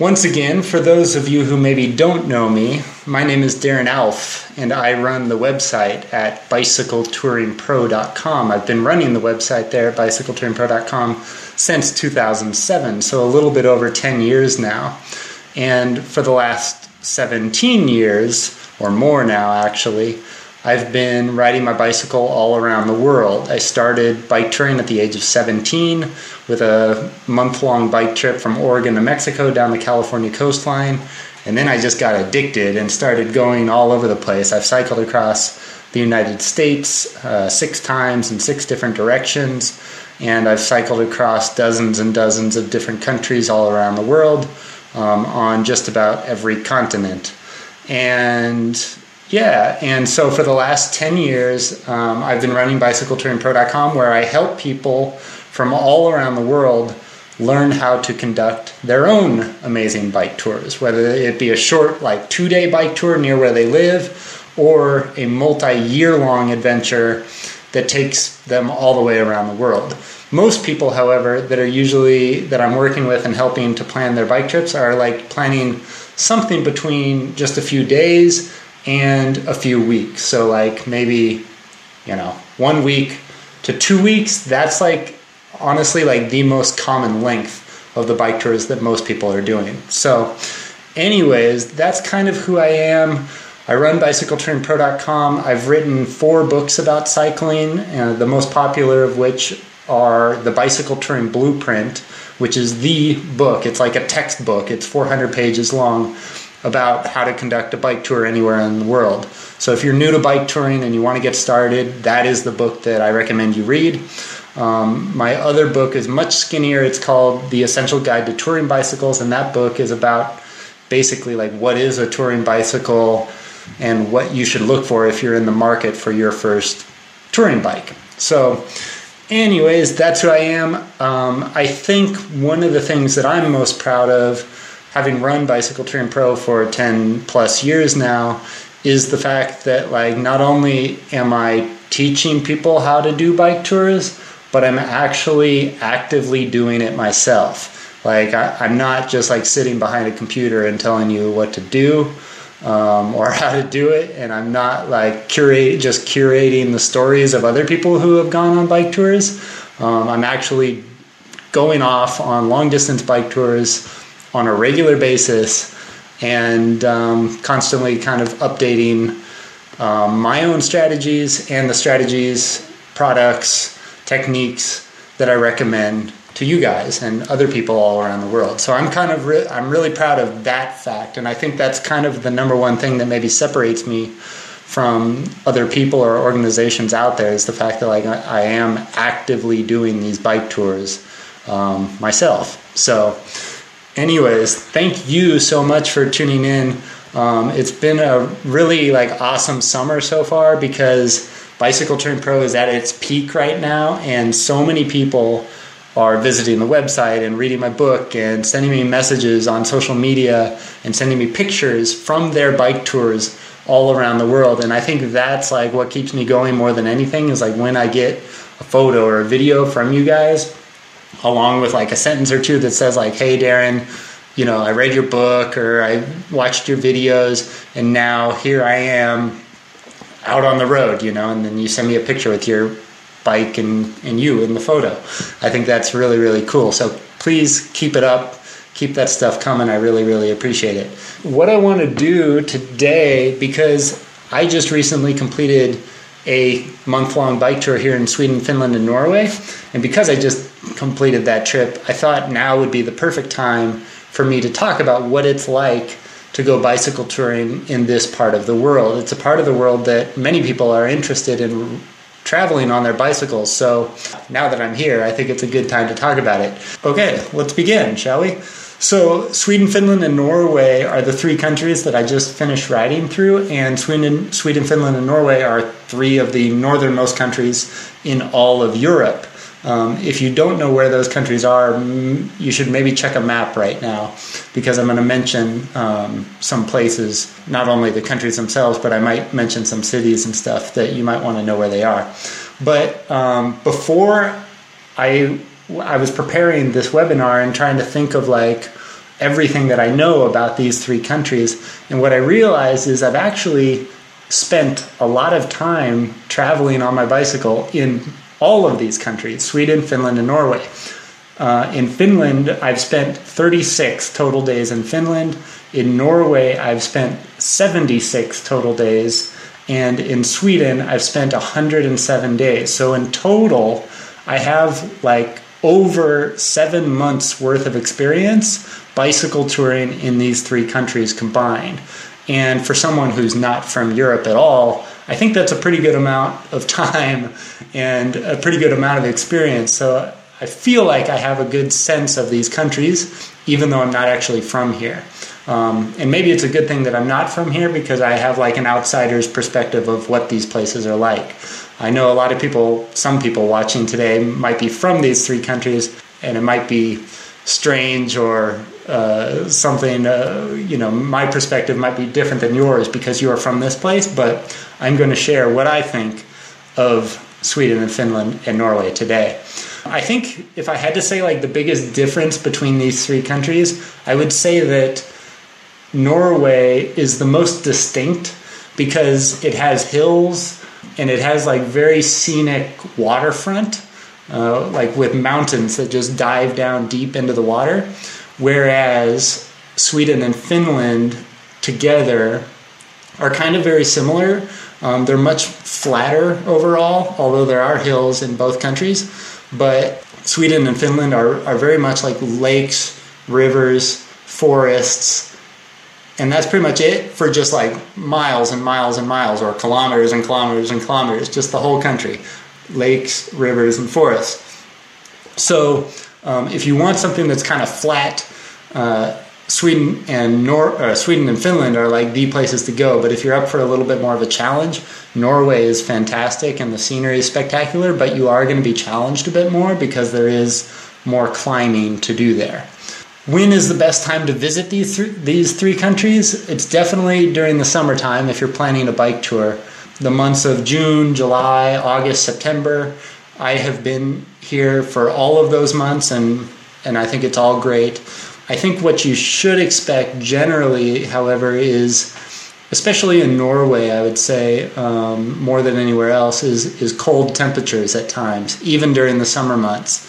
Once again, for those of you who maybe don't know me, my name is Darren Alff, and I run the website at bicycletouringpro.com. I've been running the website there bicycletouringpro.com since 2007, so a little bit over 10 years now. And for the last 17 years, or more now actually, I've been riding my bicycle all around the world. I started bike touring at the age of 17 with a month long bike trip from Oregon to Mexico down the California coastline. And then I just got addicted and started going all over the place. I've cycled across the United States uh, six times in six different directions. And I've cycled across dozens and dozens of different countries all around the world um, on just about every continent. And yeah, and so for the last 10 years, um, I've been running bicycletouringpro.com where I help people from all around the world learn how to conduct their own amazing bike tours, whether it be a short, like two day bike tour near where they live, or a multi year long adventure that takes them all the way around the world. Most people, however, that are usually that I'm working with and helping to plan their bike trips are like planning something between just a few days and a few weeks. So, like maybe, you know, one week to two weeks, that's like honestly like the most common length of the bike tours that most people are doing. So, anyways, that's kind of who I am. I run bicycletouringpro.com. I've written four books about cycling, uh, the most popular of which are The Bicycle Touring Blueprint, which is the book. It's like a textbook, it's 400 pages long about how to conduct a bike tour anywhere in the world. So if you're new to bike touring and you want to get started, that is the book that I recommend you read. Um, my other book is much skinnier. It's called The Essential Guide to Touring Bicycles, and that book is about basically like what is a touring bicycle and what you should look for if you're in the market for your first touring bike. So, anyways, that's who I am. Um, I think one of the things that I'm most proud of having run Bicycle Touring Pro for 10 plus years now is the fact that like not only am I teaching people how to do bike tours, but I'm actually actively doing it myself. Like I, am not just like sitting behind a computer and telling you what to do um, or how to do it, and I'm not like curate just curating the stories of other people who have gone on bike tours. Um, I'm actually going off on long distance bike tours on a regular basis and um, constantly kind of updating um, my own strategies and the strategies, products, techniques that I recommend to you guys and other people all around the world. So I'm kind of re- I'm really proud of that fact, and I think that's kind of the number one thing that maybe separates me from other people or organizations out there is the fact that like I, am actively doing these bike tours um, myself. So anyways, thank you so much for tuning in. Um, it's been a really like awesome summer so far because Bicycle Touring Pro is at its peak right now, and so many people are visiting the website and reading my book and sending me messages on social media and sending me pictures from their bike tours all around the world. And I think that's like what keeps me going more than anything is like when I get a photo or a video from you guys along with like a sentence or two that says like, "Hey, Darren." You know, I read your book or I watched your videos, and now here I am out on the road, you know, and then you send me a picture with your bike and, and you in the photo. I think that's really, really cool. So please keep it up. Keep that stuff coming. I really, really appreciate it. What I want to do today, because I just recently completed a month long bike tour here in Sweden, Finland, and Norway. And because I just completed that trip, I thought now would be the perfect time for me to talk about what it's like to go bicycle touring in this part of the world. It's a part of the world that many people are interested in traveling on their bicycles. So now that I'm here, I think it's a good time to talk about it. Okay, let's begin, shall we? So, Sweden, Finland, and Norway are the three countries that I just finished riding through, and Sweden, Sweden, Finland, and Norway are three of the northernmost countries in all of Europe. Um, if you don't know where those countries are, you should maybe check a map right now because I'm going to mention um, some places, not only the countries themselves, but I might mention some cities and stuff that you might want to know where they are. But um, before I I was preparing this webinar and trying to think of like everything that I know about these three countries. And what I realized is I've actually spent a lot of time traveling on my bicycle in all of these countries Sweden, Finland, and Norway. Uh, in Finland, I've spent 36 total days in Finland. In Norway, I've spent 76 total days. And in Sweden, I've spent 107 days. So in total, I have like over seven months worth of experience bicycle touring in these three countries combined. And for someone who's not from Europe at all, I think that's a pretty good amount of time and a pretty good amount of experience. So I feel like I have a good sense of these countries, even though I'm not actually from here. Um, and maybe it's a good thing that I'm not from here because I have like an outsider's perspective of what these places are like. I know a lot of people, some people watching today might be from these three countries, and it might be strange or uh, something, uh, you know, my perspective might be different than yours because you are from this place, but I'm going to share what I think of Sweden and Finland and Norway today. I think if I had to say like the biggest difference between these three countries, I would say that Norway is the most distinct because it has hills and it has like very scenic waterfront, uh, like with mountains that just dive down deep into the water. Whereas Sweden and Finland together are kind of very similar. Um, they're much flatter overall, although there are hills in both countries. But Sweden and Finland are, are very much like lakes, rivers, forests, and that's pretty much it for just like miles and miles and miles or kilometers and kilometers and kilometers just the whole country lakes rivers and forests so um, if you want something that's kind of flat uh, Sweden and Nor- uh, Sweden and Finland are like the places to go. But if you're up for a little bit more of a challenge, Norway is fantastic and the scenery is spectacular. But you are going to be challenged a bit more because there is more climbing to do there. When is the best time to visit these th- these three countries? It's definitely during the summertime if you're planning a bike tour. The months of June, July, August, September. I have been here for all of those months, and and I think it's all great. I think what you should expect generally, however, is especially in Norway, I would say um, more than anywhere else, is is cold temperatures at times, even during the summer months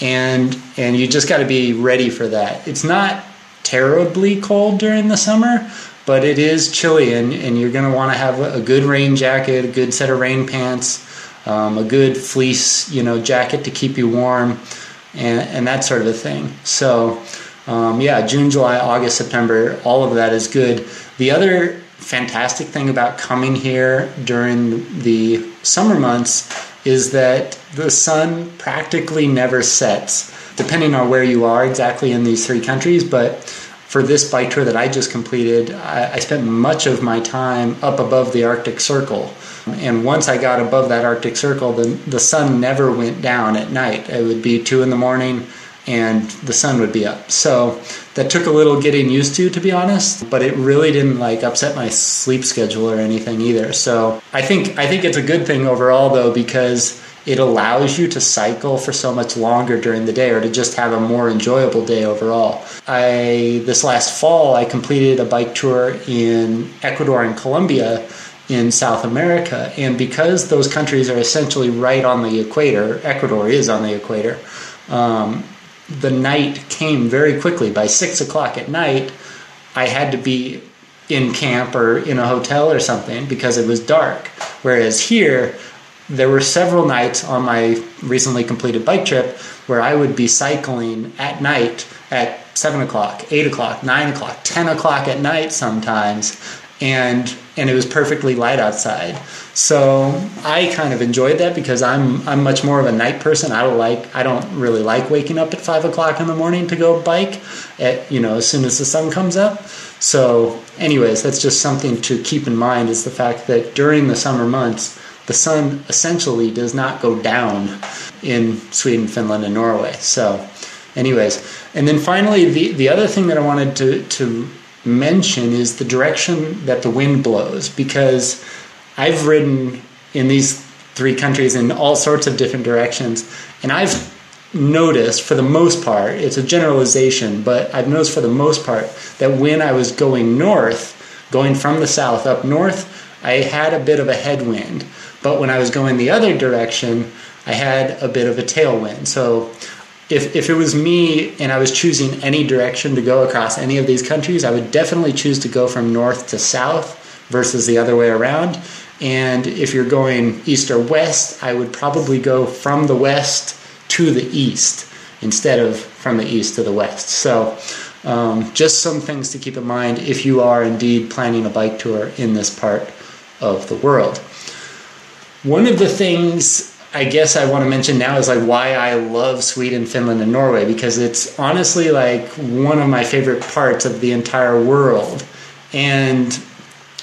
and and you just got to be ready for that. It's not terribly cold during the summer, but it is chilly, and, and you're going to want to have a good rain jacket, a good set of rain pants, um, a good fleece, you know, jacket to keep you warm, and, and that sort of a thing. So, um, yeah, June, July, August, September, all of that is good. The other fantastic thing about coming here during the summer months is that the sun practically never sets, depending on where you are exactly in these three countries. But for this bike tour that I just completed, I, I spent much of my time up above the Arctic Circle. And once I got above that Arctic Circle, the, the sun never went down at night. It would be two in the morning and the sun would be up. So that took a little getting used to, to be honest. But it really didn't like upset my sleep schedule or anything either. So I think I think it's a good thing overall though because it allows you to cycle for so much longer during the day or to just have a more enjoyable day overall. I this last fall I completed a bike tour in Ecuador and Colombia in South America and because those countries are essentially right on the equator, Ecuador is on the equator. Um, the night came very quickly. By six o'clock at night, I had to be in camp or in a hotel or something because it was dark. Whereas here, there were several nights on my recently completed bike trip where I would be cycling at night at seven o'clock, eight o'clock, nine o'clock, ten o'clock at night sometimes, and and it was perfectly light outside. So I kind of enjoyed that because I'm I'm much more of a night person. I don't like I don't really like waking up at five o'clock in the morning to go bike at you know as soon as the sun comes up. So anyways, that's just something to keep in mind is the fact that during the summer months the sun essentially does not go down in Sweden, Finland, and Norway. So anyways, and then finally the the other thing that I wanted to to mention is the direction that the wind blows because I've ridden in these three countries in all sorts of different directions and I've noticed for the most part, it's a generalization, but I've noticed for the most part that when I was going north, going from the south up north, I had a bit of a headwind. But when I was going the other direction, I had a bit of a tailwind. So if, if it was me and I was choosing any direction to go across any of these countries, I would definitely choose to go from north to south versus the other way around. And if you're going east or west, I would probably go from the west to the east instead of from the east to the west. So, um, just some things to keep in mind if you are indeed planning a bike tour in this part of the world. One of the things I guess I want to mention now is like why I love Sweden, Finland, and Norway because it's honestly like one of my favorite parts of the entire world. And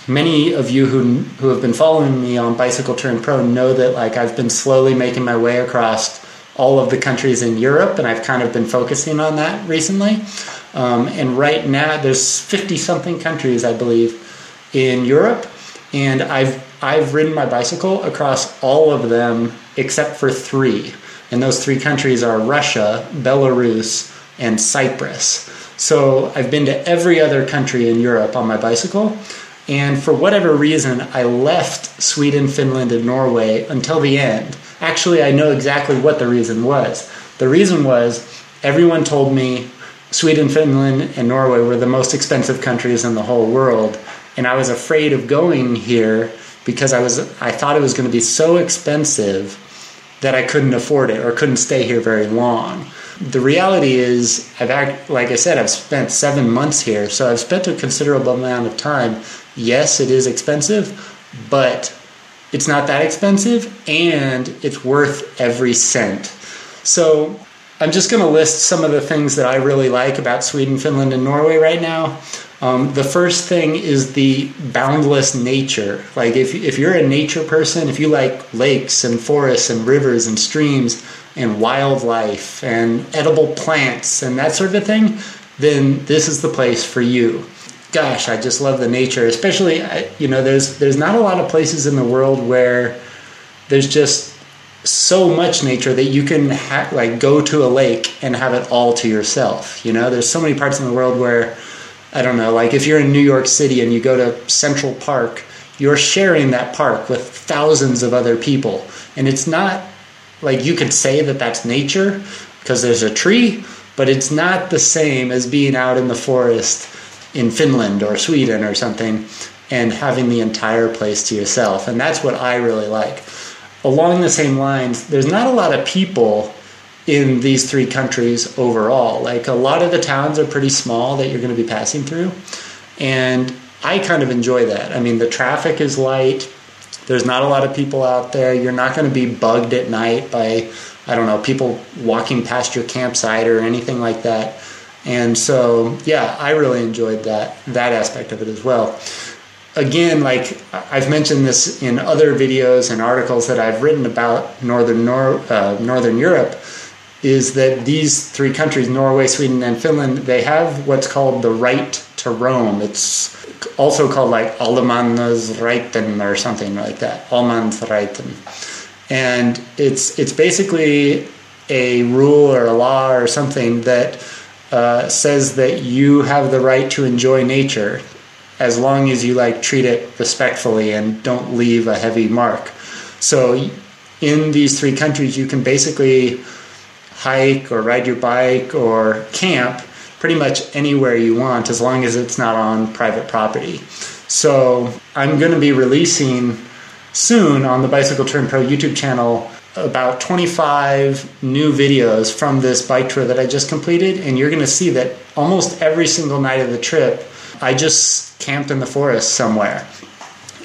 many of you who who have been following me on Bicycle Touring Pro know that like I've been slowly making my way across all of the countries in Europe, and I've kind of been focusing on that recently. Um, and right now, there's 50 something countries, I believe, in Europe, and I've I've ridden my bicycle across all of them except for three. And those three countries are Russia, Belarus, and Cyprus. So I've been to every other country in Europe on my bicycle. And for whatever reason, I left Sweden, Finland, and Norway until the end. Actually, I know exactly what the reason was. The reason was everyone told me Sweden, Finland, and Norway were the most expensive countries in the whole world. And I was afraid of going here because I was I thought it was going to be so expensive that I couldn't afford it or couldn't stay here very long. The reality is, I've act, like I said, I've spent seven months here, so I've spent a considerable amount of time. Yes, it is expensive, but it's not that expensive, and it's worth every cent. So I'm just going to list some of the things that I really like about Sweden, Finland, and Norway right now. Um, the first thing is the boundless nature. Like if if you're a nature person, if you like lakes and forests and rivers and streams and wildlife and edible plants and that sort of thing, then this is the place for you. Gosh, I just love the nature. Especially, you know, there's there's not a lot of places in the world where there's just so much nature that you can ha- like go to a lake and have it all to yourself. You know, there's so many parts in the world where I don't know, like if you're in New York City and you go to Central Park, you're sharing that park with thousands of other people. And it's not like you could say that that's nature because there's a tree, but it's not the same as being out in the forest in Finland or Sweden or something and having the entire place to yourself. And that's what I really like. Along the same lines, there's not a lot of people in these three countries overall. Like a lot of the towns are pretty small that you're going to be passing through. And I kind of enjoy that. I mean, the traffic is light. There's not a lot of people out there. You're not going to be bugged at night by, I don't know, people walking past your campsite or anything like that. And so, yeah, I really enjoyed that that aspect of it as well. Again, like I've mentioned this in other videos and articles that I've written about northern Nor- uh, northern Europe is that these three countries, Norway, Sweden, and Finland, they have what's called the right to roam. It's also called like Allemansrätten or something like that, Allemansrätten. And it's, it's basically a rule or a law or something that uh, says that you have the right to enjoy nature as long as you like treat it respectfully and don't leave a heavy mark. So in these three countries, you can basically hike or ride your bike or camp pretty much anywhere you want as long as it's not on private property. So I'm going to be releasing soon on the Bicycle Touring Pro YouTube channel about 25 new videos from this bike tour that I just completed, and you're going to see that almost every single night of the trip, I just camped in the forest somewhere.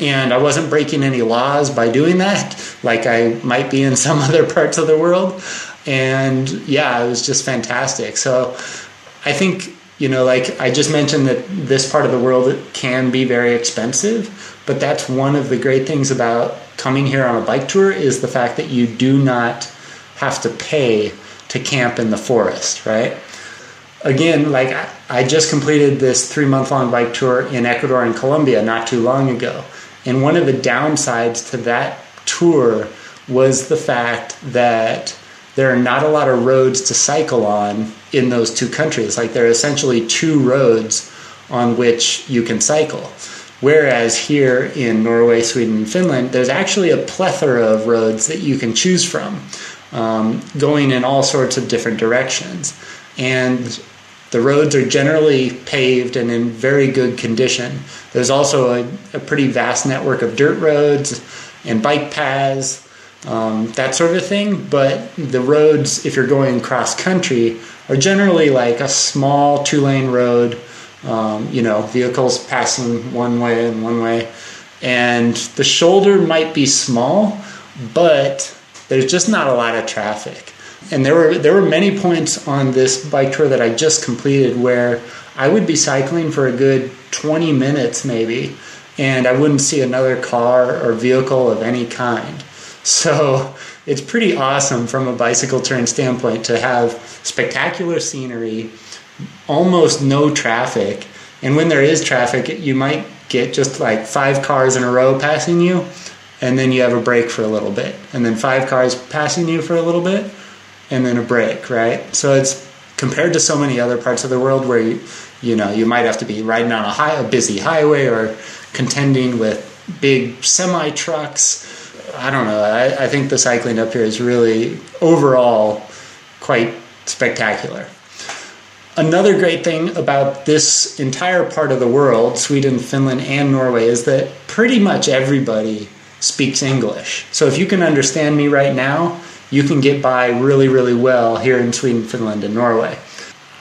And I wasn't breaking any laws by doing that, like I might be in some other parts of the world and yeah, it was just fantastic. So I think you know, like I just mentioned that this part of the world can be very expensive, but that's one of the great things about coming here on a bike tour is the fact that you do not have to pay to camp in the forest, right? Again, like I just completed this three month long bike tour in Ecuador and Colombia not too long ago. And one of the downsides to that tour was the fact that there are not a lot of roads to cycle on in those two countries. Like there are essentially two roads on which you can cycle. Whereas here in Norway, Sweden, and Finland, there's actually a plethora of roads that you can choose from, um, going in all sorts of different directions. And the roads are generally paved and in very good condition. There's also a, a pretty vast network of dirt roads and bike paths, um, that sort of thing. But the roads, if you're going cross country, are generally like a small two lane road um, you know, vehicles passing one way and one way. And the shoulder might be small, but there's just not a lot of traffic. And there were there were many points on this bike tour that I just completed where I would be cycling for a good 20 minutes maybe, and I wouldn't see another car or vehicle of any kind. So it's pretty awesome from a bicycle turn standpoint to have spectacular scenery almost no traffic. And when there is traffic, you might get just like five cars in a row passing you, and then you have a break for a little bit, and then five cars passing you for a little bit, and then a break, right? So it's compared to so many other parts of the world where you, you know, you might have to be riding on a high, a busy highway or contending with big semi trucks. I don't know. I, I think the cycling up here is really overall quite spectacular. Another great thing about this entire part of the world, Sweden, Finland, and Norway, is that pretty much everybody speaks English. So if you can understand me right now, you can get by really, really well here in Sweden, Finland, and Norway.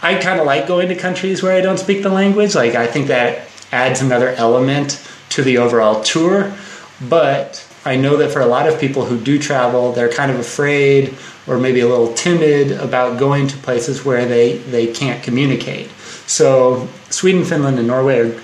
I kind of like going to countries where I don't speak the language. Like, I think that adds another element to the overall tour. But I know that for a lot of people who do travel, they're kind of afraid or maybe a little timid about going to places where they, they can't communicate. So, Sweden, Finland, and Norway are,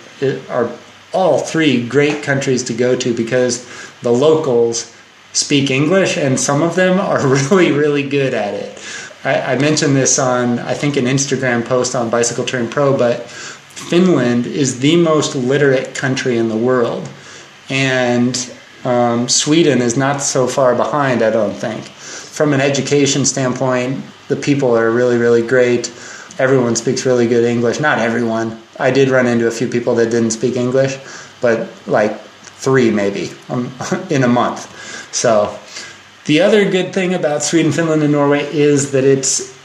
are all three great countries to go to because the locals speak English and some of them are really, really good at it. I, I mentioned this on, I think, an Instagram post on Bicycle Touring Pro, but Finland is the most literate country in the world. And um, Sweden is not so far behind, I don't think from an education standpoint, the people are really, really great. Everyone speaks really good English. Not everyone. I did run into a few people that didn't speak English, but like three maybe um, in a month. So, the other good thing about Sweden, Finland, and Norway is that it's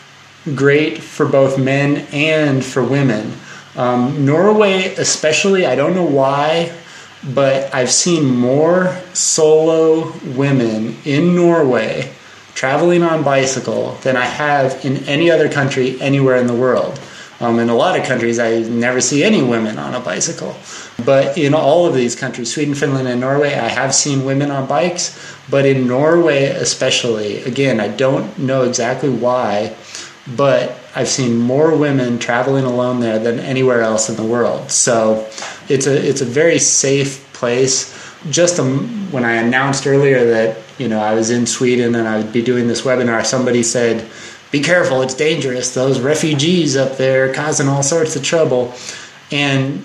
great for both men and for women. Um, Norway, especially, I don't know why, but I've seen more solo women in Norway traveling on bicycle than I have in any other country anywhere in the world. Um, in a lot of countries, I never see any women on a bicycle. But in all of these countries, Sweden, Finland, and Norway, I have seen women on bikes. But in Norway, especially, again, I don't know exactly why, but I've seen more women traveling alone there than anywhere else in the world. So it's a it's a very safe place. Just um, when I announced earlier that you know, I was in Sweden and I would be doing this webinar. Somebody said, "Be careful, it's dangerous. Those refugees up there causing all sorts of trouble." And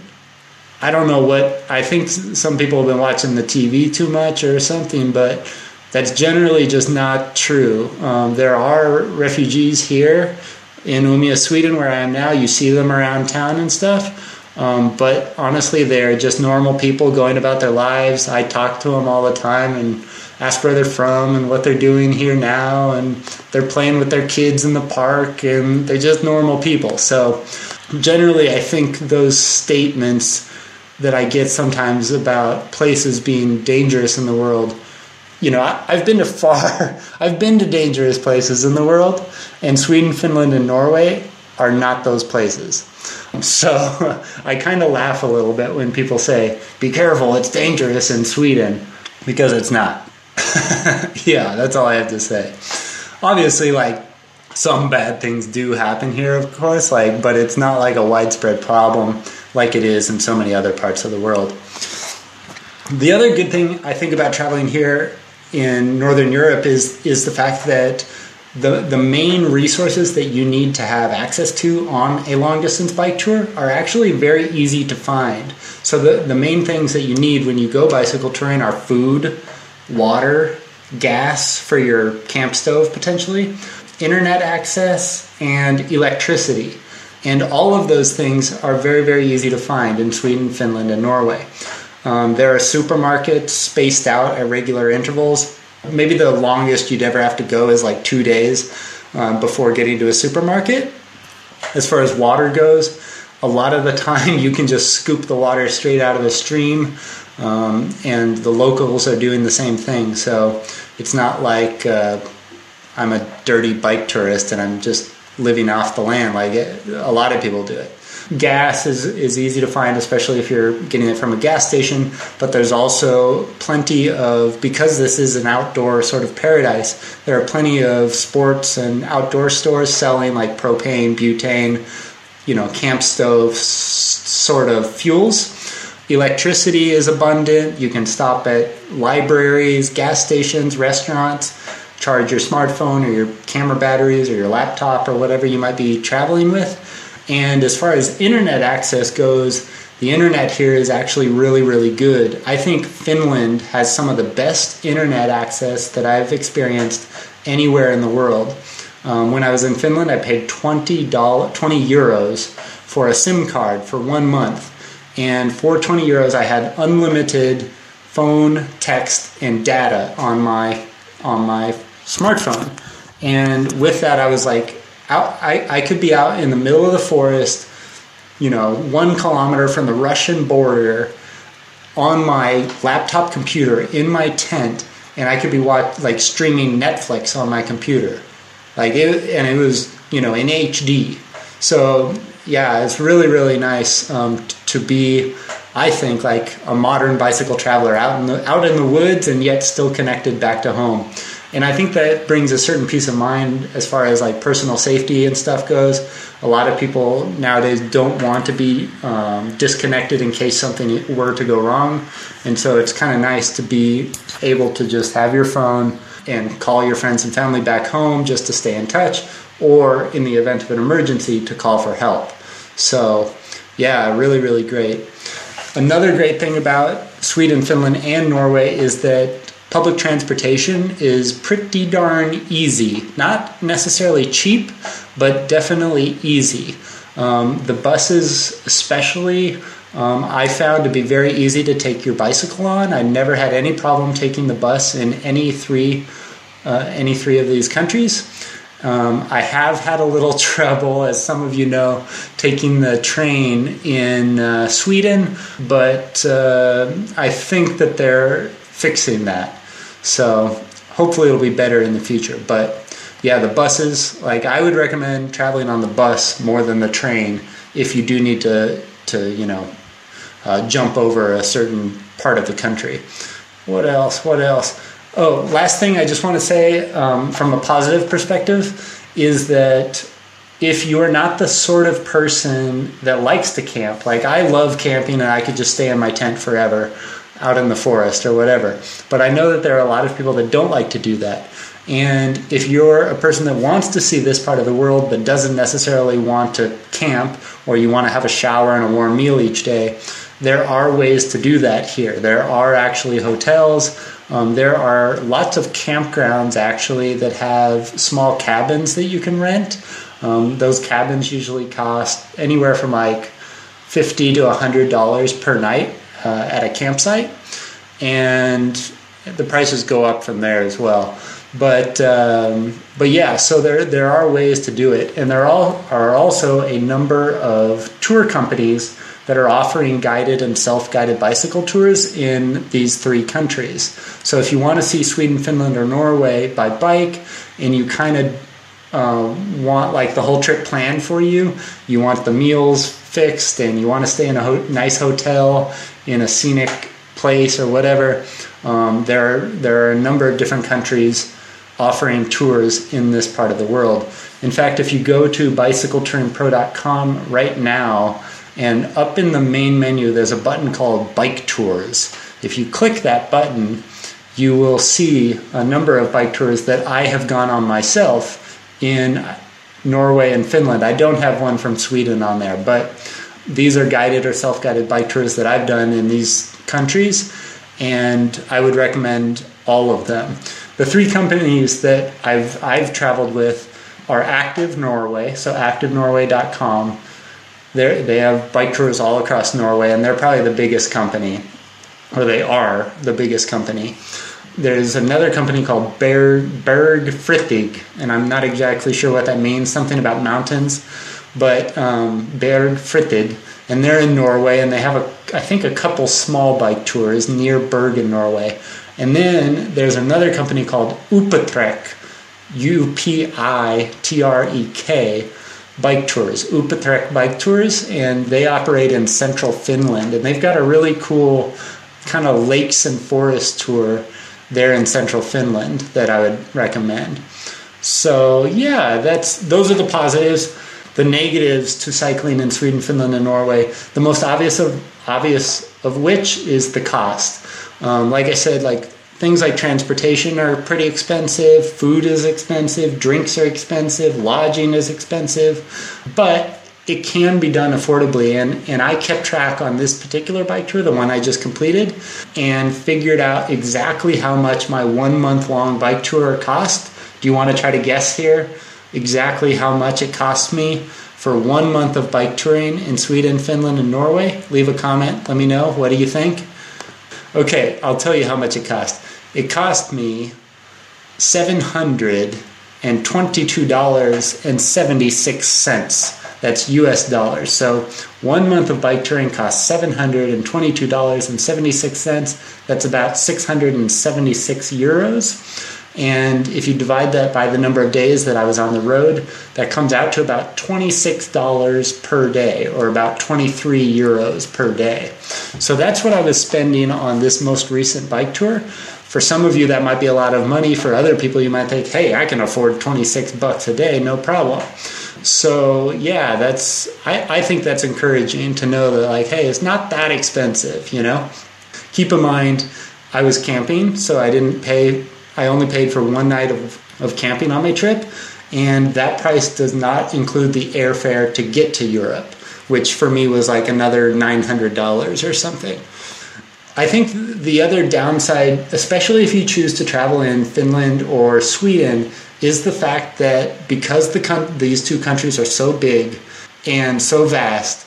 I don't know what I think. Some people have been watching the TV too much or something, but that's generally just not true. Um, there are refugees here in Umeå, Sweden, where I am now. You see them around town and stuff. Um, but honestly, they're just normal people going about their lives. I talk to them all the time and ask where they're from and what they're doing here now and they're playing with their kids in the park and they're just normal people so generally i think those statements that i get sometimes about places being dangerous in the world you know I, have been to far i've been to dangerous places in the world and sweden finland and norway are not those places so i kind of laugh a little bit when people say be careful it's dangerous in sweden because it's not yeah, that's all I have to say. Obviously, like some bad things do happen here, of course, like, but it's not like a widespread problem like it is in so many other parts of the world. The other good thing I think about traveling here in Northern Europe is is the fact that the the main resources that you need to have access to on a long distance bike tour are actually very easy to find. So the, the main things that you need when you go bicycle touring are food, water, gas for your camp stove potentially, internet access, and electricity. And all of those things are very, very easy to find in Sweden, Finland, and Norway. Um, there are supermarkets spaced out at regular intervals. Maybe the longest you'd ever have to go is like two days um, before getting to a supermarket. As far as water goes, a lot of the time you can just scoop the water straight out of a stream, um, and the locals are doing the same thing. So it's not like uh, I'm a dirty bike tourist and I'm just living off the land like it, a lot of people do it. Gas is, is easy to find, especially if you're getting it from a gas station. But there's also plenty of, because this is an outdoor sort of paradise, there are plenty of sports and outdoor stores selling like propane, butane, you know, camp stoves sort of fuels. Electricity is abundant. You can stop at libraries, gas stations, restaurants charge your smartphone or your camera batteries or your laptop or whatever you might be traveling with. And as far as internet access goes, the internet here is actually really, really good. I think Finland has some of the best internet access that I've experienced anywhere in the world. Um, when I was in Finland, I paid $20, 20 euros for a SIM card for one month. And for 20 euros, I had unlimited phone, text, and data on my on my smartphone. And with that, I was like, out, I, I could be out in the middle of the forest, you know, one kilometer from the Russian border on my laptop computer in my tent, and I could be watch, like streaming Netflix on my computer. Like it, and it was, you know, in HD. So yeah, it's really, really nice um, to be, I think, like a modern bicycle traveler out in the out in the woods and yet still connected back to home and I think that brings a certain peace of mind as far as like personal safety and stuff goes. A lot of people nowadays don't want to be um, disconnected in case something were to go wrong, and so it's kind of nice to be able to just have your phone and call your friends and family back home just to stay in touch, or in the event of an emergency to call for help. So, yeah, really, really great. Another great thing about Sweden, Finland, and Norway is that public transportation is pretty darn easy. Not necessarily cheap, but definitely easy. Um, the buses, especially, um, I found to be very easy to take your bicycle on. I never had any problem taking the bus in any three, uh, any three of these countries. Um, I have had a little trouble, as some of you know, taking the train in uh, Sweden, but uh, I think that they're fixing that. So hopefully it'll be better in the future. But yeah, the buses, like I would recommend traveling on the bus more than the train if you do need to, to you know, uh, jump over a certain part of the country. What else? What else? Oh, last thing I just want to say um, from a positive perspective is that if you're not the sort of person that likes to camp, like I love camping and I could just stay in my tent forever, out in the forest or whatever. But I know that there are a lot of people that don't like to do that. And if you're a person that wants to see this part of the world but doesn't necessarily want to camp or you want to have a shower and a warm meal each day, there are ways to do that here. There are actually hotels. Um, there are lots of campgrounds actually that have small cabins that you can rent. Um, those cabins usually cost anywhere from like 50 to $100 per night uh, at a campsite, and the prices go up from there as well. But um, but yeah, so there there are ways to do it, and there all are also a number of tour companies that are offering guided and self-guided bicycle tours in these three countries. So if you want to see Sweden, Finland, or Norway by bike, and you kind of uh, want like the whole trip planned for you, you want the meals fixed, and you want to stay in a ho- nice hotel, in a scenic place or whatever. Um, there, are, there are a number of different countries offering tours in this part of the world. In fact, if you go to bicycletouringpro.com right now, and up in the main menu, there's a button called Bike Tours. If you click that button, you will see a number of bike tours that I have gone on myself in Norway and Finland. I don't have one from Sweden on there, but these are guided or self-guided bike tours that I've done in these countries, and I would recommend all of them. The three companies that I've I've traveled with are Active Norway, so activenorway.com. They're, they have bike tours all across Norway, and they're probably the biggest company, or they are the biggest company. There's another company called Berg, Berg Frithig, and I'm not exactly sure what that means, something about mountains, but um, Berg Frithig, and they're in Norway, and they have, a, I think, a couple small bike tours near Bergen, Norway. And then there's another company called Upitrek, U P I T R E K, bike tours, Upitrek bike tours, and they operate in central Finland. And they've got a really cool kind of lakes and forest tour there in central Finland that I would recommend. So yeah, that's those are the positives. The negatives to cycling in Sweden, Finland, and Norway. The most obvious of obvious of which is the cost. Um, like I said, like things like transportation are pretty expensive, food is expensive, drinks are expensive, lodging is expensive, but it can be done affordably. And, and I kept track on this particular bike tour, the one I just completed, and figured out exactly how much my one month long bike tour cost. Do you want to try to guess here exactly how much it cost me for one month of bike touring in Sweden, Finland, and Norway? Leave a comment. Let me know. What do you think? Okay, I'll tell you how much it cost. It cost me seven hundred and twenty-two dollars and seventy-six cents. That's US dollars. So one month of bike touring costs seven hundred and twenty-two dollars and seventy-six cents. That's about six hundred and seventy-six euros. And if you divide that by the number of days that I was on the road, that comes out to about $26 per day or about 23 euros per day. So that's what I was spending on this most recent bike tour. For some of you, that might be a lot of money. For other people, you might think, hey, I can afford 26 bucks a day, no problem. So, yeah, that's, I, I think that's encouraging to know that, like, hey, it's not that expensive, you know? Keep in mind, I was camping, so I didn't pay I only paid for one night of, of camping on my trip, and that price does not include the airfare to get to Europe, which for me was like another $900 or something. I think the other downside, especially if you choose to travel in Finland or Sweden, is the fact that because the these two countries are so big and so vast,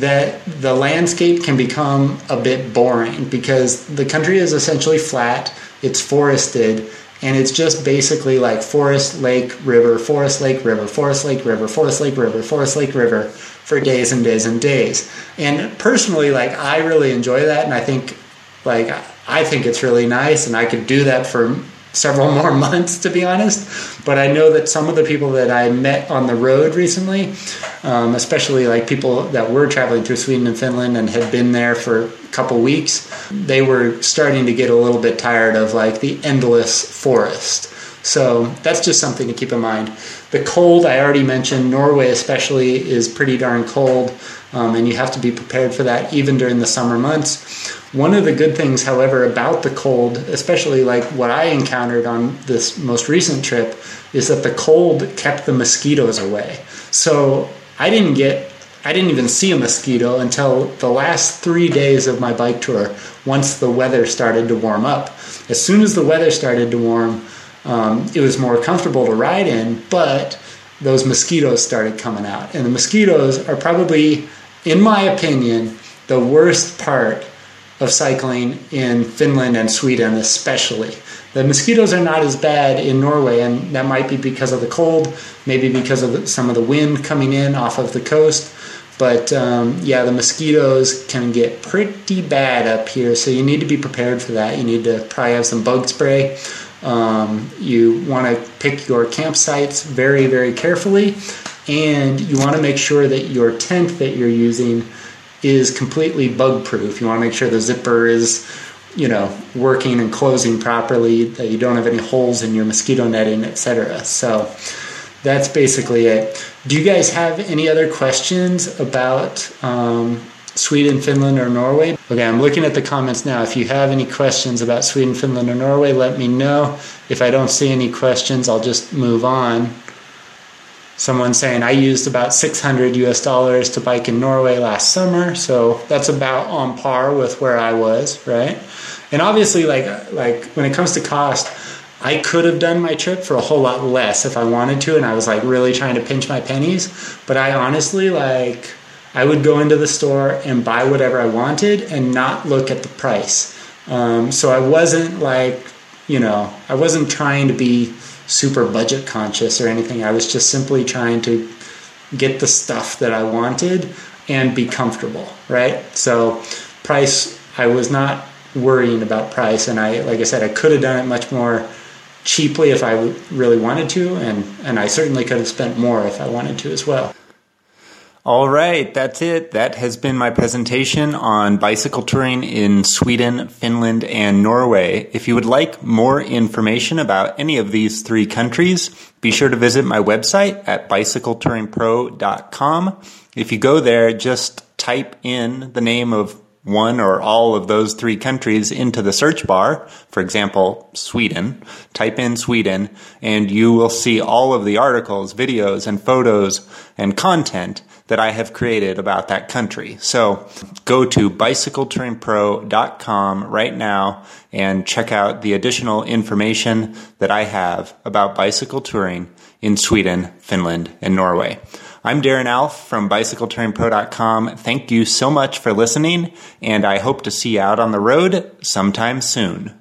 that the landscape can become a bit boring because the country is essentially flat it's forested and it's just basically like forest lake river forest lake river forest lake river forest lake river forest lake river for days and days and days. And personally like i really enjoy that and i think like i think it's really nice and i could do that for several more months, to be honest. But I know that some of the people that I met on the road recently, um, especially like people that were traveling through Sweden and Finland and had been there for a couple weeks, they were starting to get a little bit tired of like the endless forest. So that's just something to keep in mind. The cold, I already mentioned, Norway especially is pretty darn cold, um, and you have to be prepared for that even during the summer months. One of the good things, however, about the cold, especially like what I encountered on this most recent trip, is that the cold kept the mosquitoes away. So I didn't get, I didn't even see a mosquito until the last three days of my bike tour, once the weather started to warm up. As soon as the weather started to warm, um, it was more comfortable to ride in, but those mosquitoes started coming out. And the mosquitoes are probably, in my opinion, the worst part of cycling in Finland and Sweden, especially. The mosquitoes are not as bad in Norway, and that might be because of the cold, maybe because of some of the wind coming in off of the coast. But um, yeah, the mosquitoes can get pretty bad up here, so you need to be prepared for that. You need to probably have some bug spray. Um, you want to pick your campsites very, very carefully, and you want to make sure that your tent that you're using is completely bug proof. You want to make sure the zipper is, you know, working and closing properly, that you don't have any holes in your mosquito netting, etc. So that's basically it. Do you guys have any other questions about um, Sweden, Finland, or Norway? Okay, I'm looking at the comments now. If you have any questions about Sweden, Finland, or Norway, let me know. If I don't see any questions, I'll just move on someone saying I used about 600 US dollars to bike in Norway last summer, so that's about on par with where I was, right? And obviously, like like when it comes to cost, I could have done my trip for a whole lot less if I wanted to, and I was like really trying to pinch my pennies. But I honestly like I would go into the store and buy whatever I wanted and not look at the price. Um, so I wasn't like you know I wasn't trying to be super budget conscious or anything. I was just simply trying to get the stuff that I wanted and be comfortable, right? So price I was not worrying about price and I like I said I could have done it much more cheaply if I really wanted to, and, and I certainly could have spent more if I wanted to as well. All right, that's it. That has been my presentation on bicycle touring in Sweden, Finland, and Norway. If you would like more information about any of these three countries, be sure to visit my website at bicycletouringpro.com. If you go there, just type in the name of one or all of those three countries into the search bar, for example, Sweden, type in Sweden, and you will see all of the articles, videos, and photos and content that I have created about that country. So go to bicycletouringpro.com right now and check out the additional information that I have about bicycle touring in Sweden, Finland, and Norway. I'm Darren Alff from BicycleTouringPro.com. Thank you so much for listening, and I hope to see you out on the road sometime soon.